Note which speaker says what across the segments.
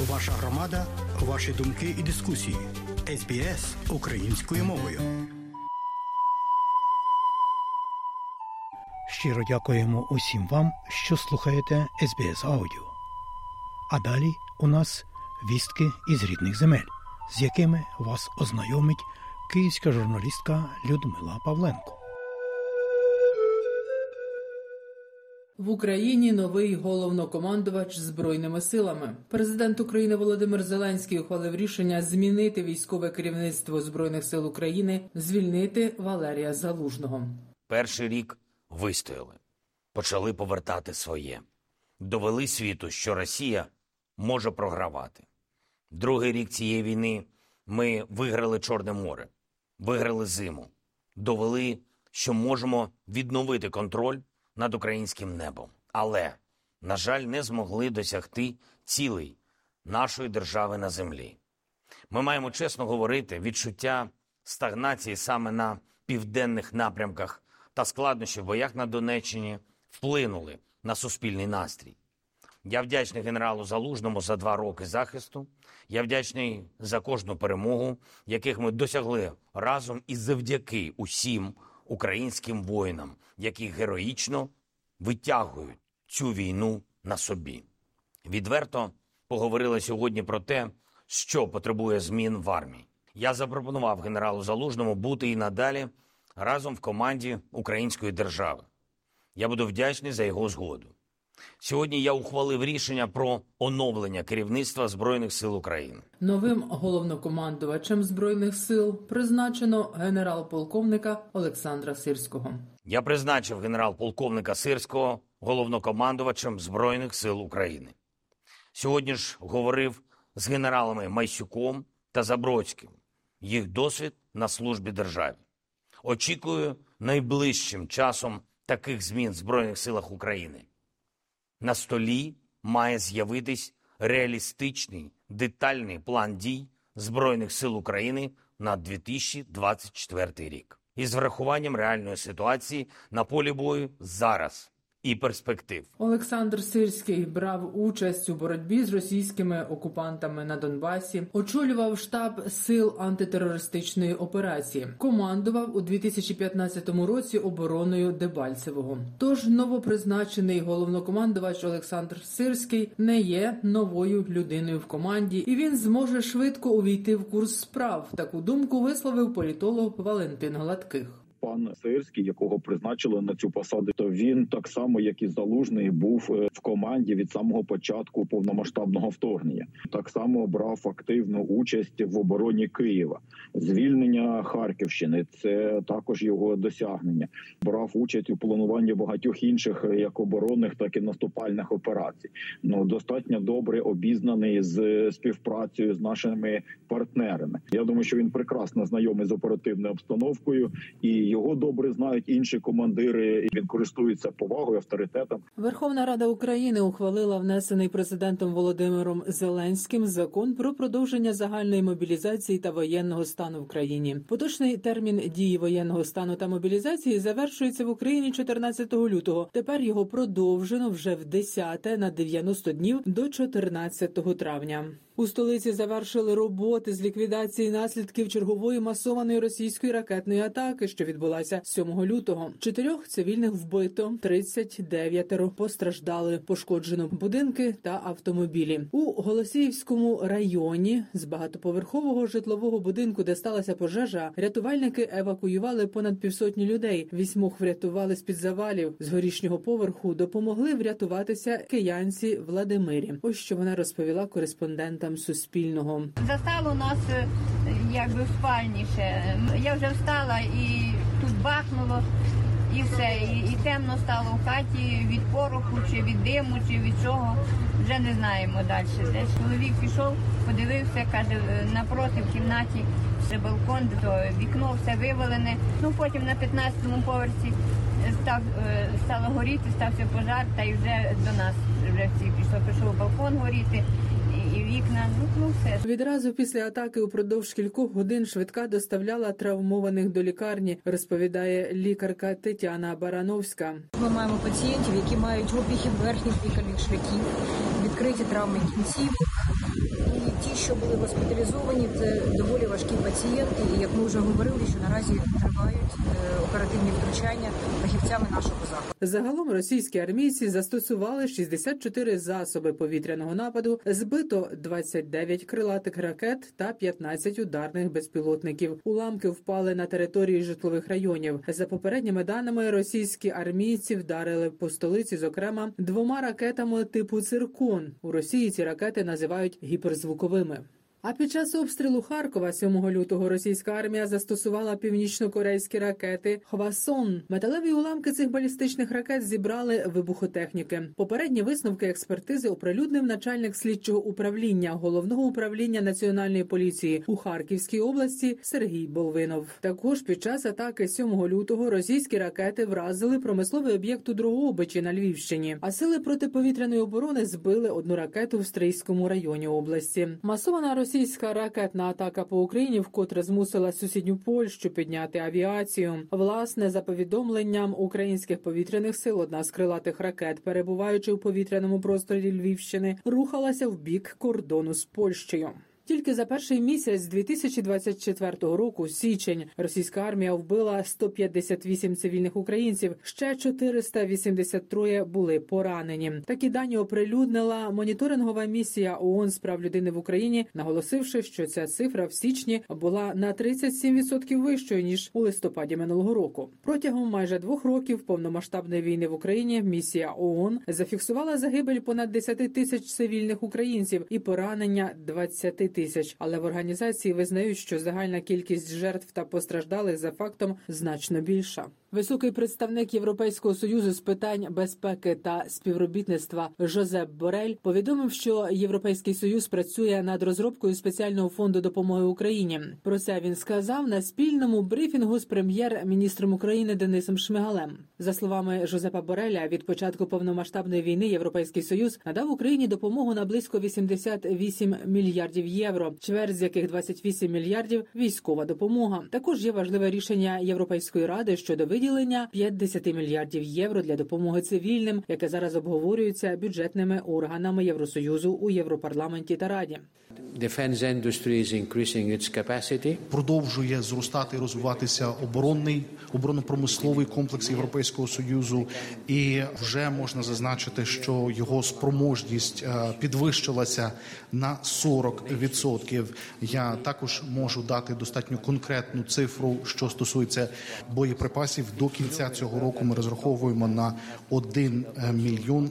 Speaker 1: Ваша громада, ваші думки і дискусії. СБС українською мовою. Щиро дякуємо усім вам, що слухаєте СБС Аудіо. А далі у нас вістки із рідних земель, з якими вас ознайомить київська журналістка Людмила Павленко.
Speaker 2: В Україні новий головнокомандувач збройними силами. Президент України Володимир Зеленський ухвалив рішення змінити військове керівництво збройних сил України, звільнити Валерія Залужного.
Speaker 3: Перший рік вистояли, почали повертати своє, довели світу, що Росія може програвати. Другий рік цієї війни ми виграли Чорне море, виграли зиму, довели, що можемо відновити контроль над українським небом. Але, на жаль, не змогли досягти цілей нашої держави на землі. Ми маємо чесно говорити, відчуття стагнації саме на південних напрямках та складнощі в боях на Донеччині вплинули на суспільний настрій. Я вдячний генералу Залужному за два роки захисту. Я вдячний за кожну перемогу, яких ми досягли разом і завдяки усім українським воїнам, які героїчно витягують цю війну на собі. Відверто поговорили сьогодні про те, що потребує змін в армії. Я запропонував генералу Залужному бути і надалі разом в команді української держави. Я буду вдячний за його згоду. Сьогодні я ухвалив рішення про оновлення керівництва Збройних сил України.
Speaker 2: Новим головнокомандувачем збройних сил призначено генерал-полковника Олександра Сирського.
Speaker 3: Я призначив генерал-полковника Сирського головнокомандувачем Збройних сил України. Сьогодні ж говорив з генералами Майсюком та Забродським. Їх досвід на службі державі. Очікую найближчим часом таких змін в Збройних силах України. На столі має з'явитись реалістичний детальний план дій Збройних сил України на 2024 рік із врахуванням реальної ситуації на полі бою зараз і перспектив.
Speaker 2: Олександр Сирський брав участь у боротьбі з російськими окупантами на Донбасі, очолював штаб сил антитерористичної операції, командував у 2015 році обороною Дебальцевого. Тож новопризначений головнокомандувач Олександр Сирський не є новою людиною в команді, і він зможе швидко увійти в курс справ. Таку думку висловив політолог Валентин Гладких.
Speaker 4: Пан Сирський, якого призначили на цю посаду, то він так само, як і залужний, був е, в команді від самого початку повномасштабного вторгнення. Так само брав активну участь в обороні Києва, звільнення Харківщини. Це також його досягнення. Брав участь у плануванні багатьох інших е, як оборонних, так і наступальних операцій. Ну достатньо добре обізнаний з співпрацею з нашими партнерами. Я думаю, що він прекрасно знайомий з оперативною обстановкою і його добре знають інші командири. і Він користується повагою, авторитетом.
Speaker 2: Верховна Рада України ухвалила внесений президентом Володимиром Зеленським закон про продовження загальної мобілізації та воєнного стану в країні. Поточний термін дії воєнного стану та мобілізації завершується в Україні 14 лютого. Тепер його продовжено вже в 10 на 90 днів до 14 травня. У столиці завершили роботи з ліквідації наслідків чергової масованої російської ракетної атаки, що відбулася 7 лютого. Чотирьох цивільних вбито, 39 постраждали, пошкоджено будинки та автомобілі у Голосіївському районі з багатоповерхового житлового будинку, де сталася пожежа. Рятувальники евакуювали понад півсотні людей. Вісьмох врятували з під завалів з горішнього поверху. Допомогли врятуватися киянці Владимирі. Ось що вона розповіла кореспондентам Суспільного.
Speaker 5: Застало нас е, якби в спальні ще. Я вже встала і тут бахнуло, і все. І, і темно стало в хаті від пороху, чи від диму, чи від чого. Вже не знаємо далі. Десь чоловік пішов, подивився, каже, напроти в кімнаті це балкон, то вікно все вивалене. Ну потім на 15-му поверсі став е, стало горіти, стався пожар, та й вже до нас вже всі пішов, пішов балкон горіти. І вікна, ну, ну все.
Speaker 2: Відразу після атаки упродовж кількох годин швидка доставляла травмованих до лікарні, розповідає лікарка Тетяна Барановська.
Speaker 6: Ми маємо пацієнтів, які мають опіхи верхніх дихальних шляхів, відкриті травми кінцівок, ті, що були госпіталізовані, це доволі важкі пацієнти. І як ми вже говорили, що наразі тривають е, оперативні втручання фахівцями нашого закладу.
Speaker 2: Загалом російські армійці застосували 64 засоби повітряного нападу, збито 29 крилатих ракет та 15 ударних безпілотників. Уламки впали на території житлових районів. За попередніми даними, російські армійці вдарили по столиці, зокрема, двома ракетами типу циркон. У Росії ці ракети називають гіперзвуковими. Alabama. А під час обстрілу Харкова 7 лютого російська армія застосувала північно-корейські ракети Хвасон. Металеві уламки цих балістичних ракет зібрали вибухотехніки. Попередні висновки експертизи оприлюднив начальник слідчого управління головного управління національної поліції у Харківській області Сергій Болвинов. Також під час атаки 7 лютого російські ракети вразили промисловий об'єкт у Дрогобичі на Львівщині. А сили протиповітряної оборони збили одну ракету в Стрийському районі області. Масована російська ракетна атака по Україні вкотре змусила сусідню Польщу підняти авіацію. Власне, за повідомленням українських повітряних сил, одна з крилатих ракет, перебуваючи у повітряному просторі Львівщини, рухалася в бік кордону з Польщею. Тільки за перший місяць 2024 року, січень, російська армія вбила 158 цивільних українців. Ще 483 були поранені. Такі дані оприлюднила моніторингова місія ООН з прав людини в Україні, наголосивши, що ця цифра в січні була на 37% вищою ніж у листопаді минулого року. Протягом майже двох років повномасштабної війни в Україні місія ООН зафіксувала загибель понад 10 тисяч цивільних українців і поранення 20 тисяч. Але в організації визнають, що загальна кількість жертв та постраждалих за фактом значно більша. Високий представник Європейського союзу з питань безпеки та співробітництва Жозеп Борель повідомив, що Європейський союз працює над розробкою спеціального фонду допомоги Україні. Про це він сказав на спільному брифінгу з прем'єр-міністром України Денисом Шмигалем. За словами Жозепа Бореля, від початку повномасштабної війни Європейський союз надав Україні допомогу на близько 88 мільярдів євро, чверть з яких 28 мільярдів військова допомога. Також є важливе рішення Європейської ради щодо виділення 50 мільярдів євро для допомоги цивільним, яке зараз обговорюється бюджетними органами Євросоюзу у Європарламенті та Раді.
Speaker 7: Defense industry is increasing its capacity.
Speaker 8: продовжує зростати і розвиватися оборонний оборонно-промисловий комплекс Європейського союзу, і вже можна зазначити, що його спроможність е, підвищилася на 40%. Я також можу дати достатньо конкретну цифру, що стосується боєприпасів. До кінця цього року ми розраховуємо на 1 мільйон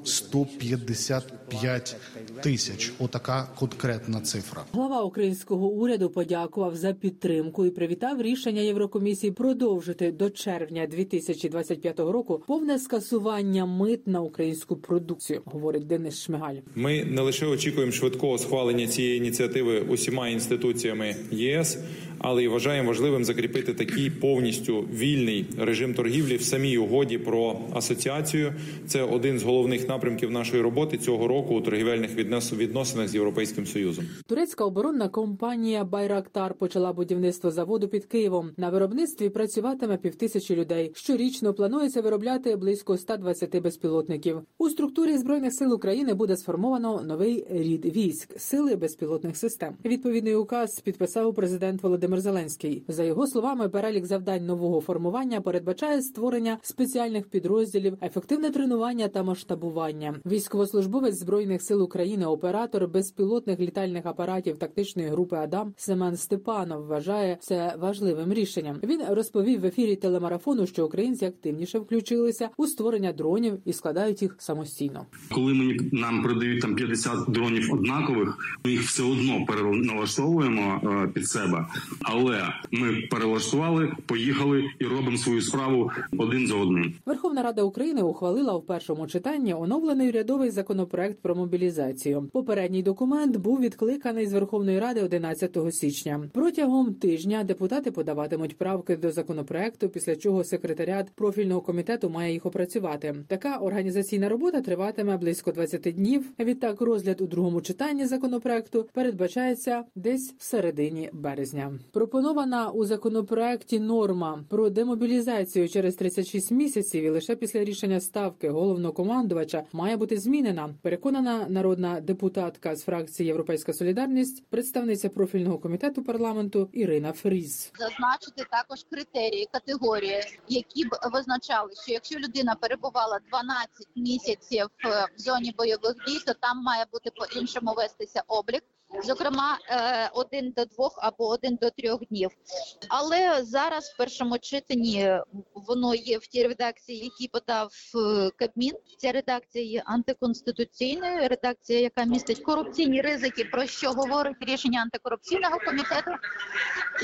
Speaker 8: 155 тисяч. Отака конкретна цифра.
Speaker 2: Глава українського уряду подякував за підтримку і привітав рішення Єврокомісії продовжити до червня 2025 року повне скасування мит на українську продукцію, говорить Денис Шмигаль.
Speaker 9: Ми не лише очікуємо швидкого схвалення цієї ініціативи усіма інституціями ЄС, але й вважаємо важливим закріпити такий повністю вільний режим торгівлі в самій угоді про асоціацію. Це один з головних напрямків нашої роботи цього року у торгівельних віднос- відносинах з європейським союзом.
Speaker 2: Турецька оборонна компанія Байрактар почала будівництво заводу під Києвом. На виробництві працюватиме півтисячі людей. Щорічно планується виробляти близько 120 безпілотників. У структурі збройних сил України буде сформовано новий рід військ сили безпілотних систем. Відповідний указ підписав президент Володимир Зеленський. За його словами, перелік завдань нового формування передбачає створення спеціальних підрозділів, ефективне тренування та масштабування. Військовослужбовець збройних сил України, оператор безпілотних літальних апаратів тактичної групи Адам Семен Степанов вважає це важливим рішенням. Він розповів в ефірі телемарафону, що українці активніше включилися у створення дронів і складають їх самостійно.
Speaker 10: Коли мені нам продають там 50 дронів однакових, ми їх все одно переналаштовуємо е, під себе. Але ми перелаштували, поїхали і робимо свою справу один за одним.
Speaker 2: Верховна Рада України ухвалила в першому читанні оновлений урядовий законопроект про мобілізацію. Попередній документ був відкликаний з Верховної Ради 11 січня. Протягом тижня депутати подаватимуть правки до законопроекту, після чого секретаріат профільного комітету має їх опрацювати. Така організаційна робота триватиме близько 20 днів. Відтак, розгляд у другому читанні законопроекту передбачається десь в середині березня. Пропонована у законопроекті норма про демобілізацію через 36 місяців і лише після рішення ставки головнокомандувача має бути змінена. Переконана народна депутатка з фракції Європейська Солідарність, представниця профільного комітету парламенту Ірина Фріз.
Speaker 11: зазначити також критерії, категорії, які б визначали, що якщо людина перебувала 12 місяців е, в зоні бойових дій, то там має бути по-іншому вестися облік. Зокрема, е, один до двох або один до трьох днів. Але зараз в першому читанні воно є в тій редакції, які подав е, Кабмін. Ця редакція є антиконституційною. Редакція, яка містить корупційні ризики, про що говорить рішення антикорупційного комітету,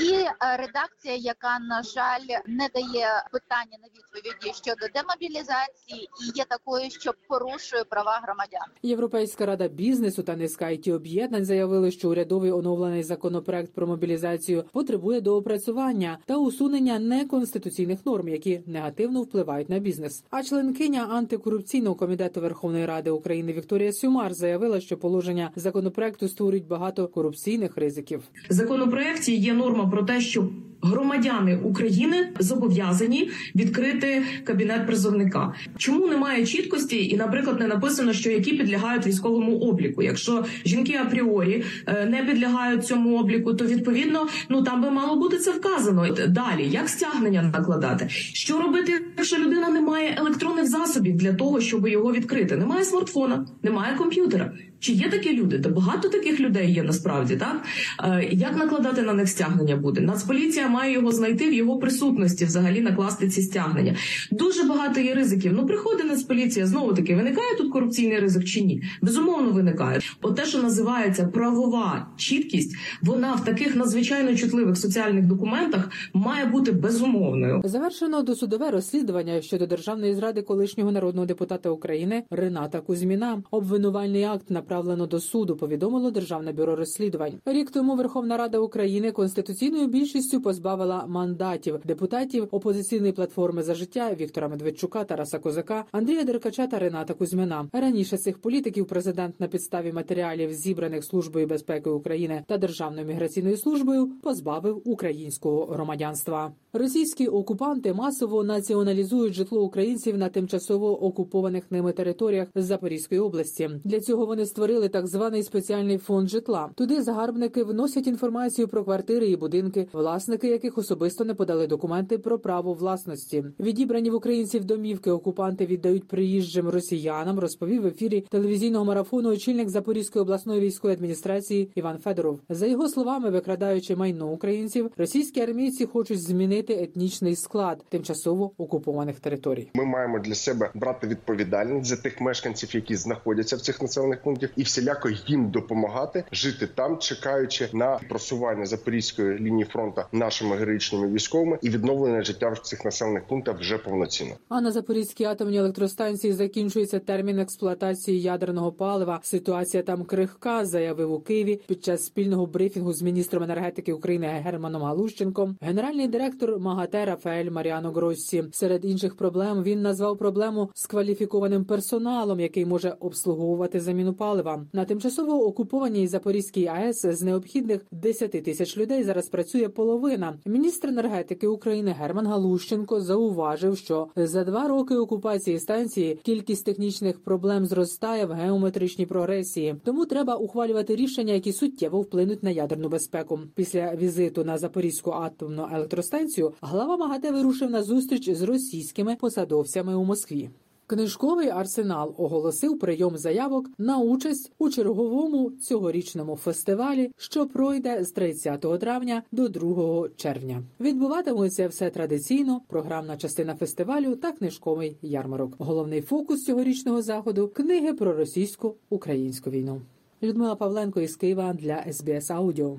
Speaker 11: і е, редакція, яка на жаль не дає питання на відповіді щодо демобілізації, і є такою, що порушує права громадян.
Speaker 2: Європейська рада бізнесу та низка it об'єднань заявили, що урядовий оновлений законопроект про мобілізацію потребує доопрацювання та усунення неконституційних норм, які негативно впливають на бізнес. А членкиня антикорупційного комітету Верховної Ради України Вікторія Сюмар заявила, що положення законопроекту створюють багато корупційних ризиків.
Speaker 12: В законопроекті є норма про те, що громадяни України зобов'язані відкрити кабінет призовника. Чому немає чіткості, і, наприклад, не написано, що які підлягають військовому обліку. Якщо жінки апріорі е, не підлягають цьому обліку, то відповідно ну там би мало бути це вказано. Далі як стягнення накладати? Що робити, якщо людина не має електронних засобів для того, щоб його відкрити? Немає смартфона, немає комп'ютера. Чи є такі люди? Та багато таких людей є насправді, так Е, як накладати на них стягнення буде? Нацполіція має його знайти в його присутності, взагалі накласти ці стягнення. Дуже багато є ризиків. Ну приходить Нацполіція, знову таки виникає тут корупційний ризик чи ні? Безумовно, виникає. От те, що називається правова чіткість, вона в таких надзвичайно чутливих соціальних документах має бути безумовною.
Speaker 2: Завершено досудове розслідування щодо державної зради колишнього народного депутата України Рената Кузьміна. Обвинувальний акт направлено до суду. Повідомило Державне бюро розслідувань. Рік тому Верховна Рада України конституційною більшістю позбавила мандатів депутатів опозиційної платформи за життя Віктора Медведчука, Тараса Козака, Андрія Деркача та Рената Кузьміна. Раніше цих політиків президент на підставі матеріалів, зібраних службою безпеки України та Державною міграційною службою, позбавив українського громадянства. Російські окупанти масово націоналізують житло українців на тимчасово окупованих ними територіях Запорізької області. Для цього вони створили так званий спеціальний фонд житла. Туди загарбники вносять інформацію про квартири і будинки, власники яких особисто не подали документи про право власності. Відібрані в українців домівки окупанти віддають приїжджим росіянам. Розповів в ефірі телевізійного марафону очільник Запорізької обласної військової адміністрації Іван Федоров. За його словами, викрадаючи майно українців, російські армійці хочуть змінити етнічний склад тимчасово окупованих територій.
Speaker 13: Ми маємо для себе брати відповідальність за тих мешканців, які знаходяться в цих населених пунктах, і всіляко їм допомагати жити там, чекаючи на просування запорізької лінії фронту нашими героїчними військовими і відновлення життя в цих населених пунктах вже повноцінно.
Speaker 2: А на Запорізькій атомній електростанції закінчується термін експлуатації ядерного палива. Ситуація там крихка, заявив у Києві під час спільного брифінгу з міністром енергетики України Германом Галущенком. Генеральний директор МАГАТЕ Рафаель Маріано Гроссі. Серед інших проблем він назвав проблему з кваліфікованим персоналом, який може обслуговувати заміну палива. На тимчасово окупованій Запорізькій АЕС з необхідних 10 тисяч людей зараз працює половина. Міністр енергетики України Герман Галущенко зауважив, що за два роки окупації станції кількість технічних проблем зростає в геометричній прогресії. Тому треба ухвалювати рішення, які суттєво вплинуть на ядерну безпеку. Після візиту на Запорізьку атомну електростанцію глава МАГАТЕ вирушив на зустріч з російськими посадовцями у Москві. Книжковий арсенал оголосив прийом заявок на участь у черговому цьогорічному фестивалі, що пройде з 30 травня до 2 червня. Відбуватиметься все традиційно. Програмна частина фестивалю та книжковий ярмарок. Головний фокус цьогорічного заходу книги про російсько-українську війну. Людмила Павленко із Києва для СБС Аудіо.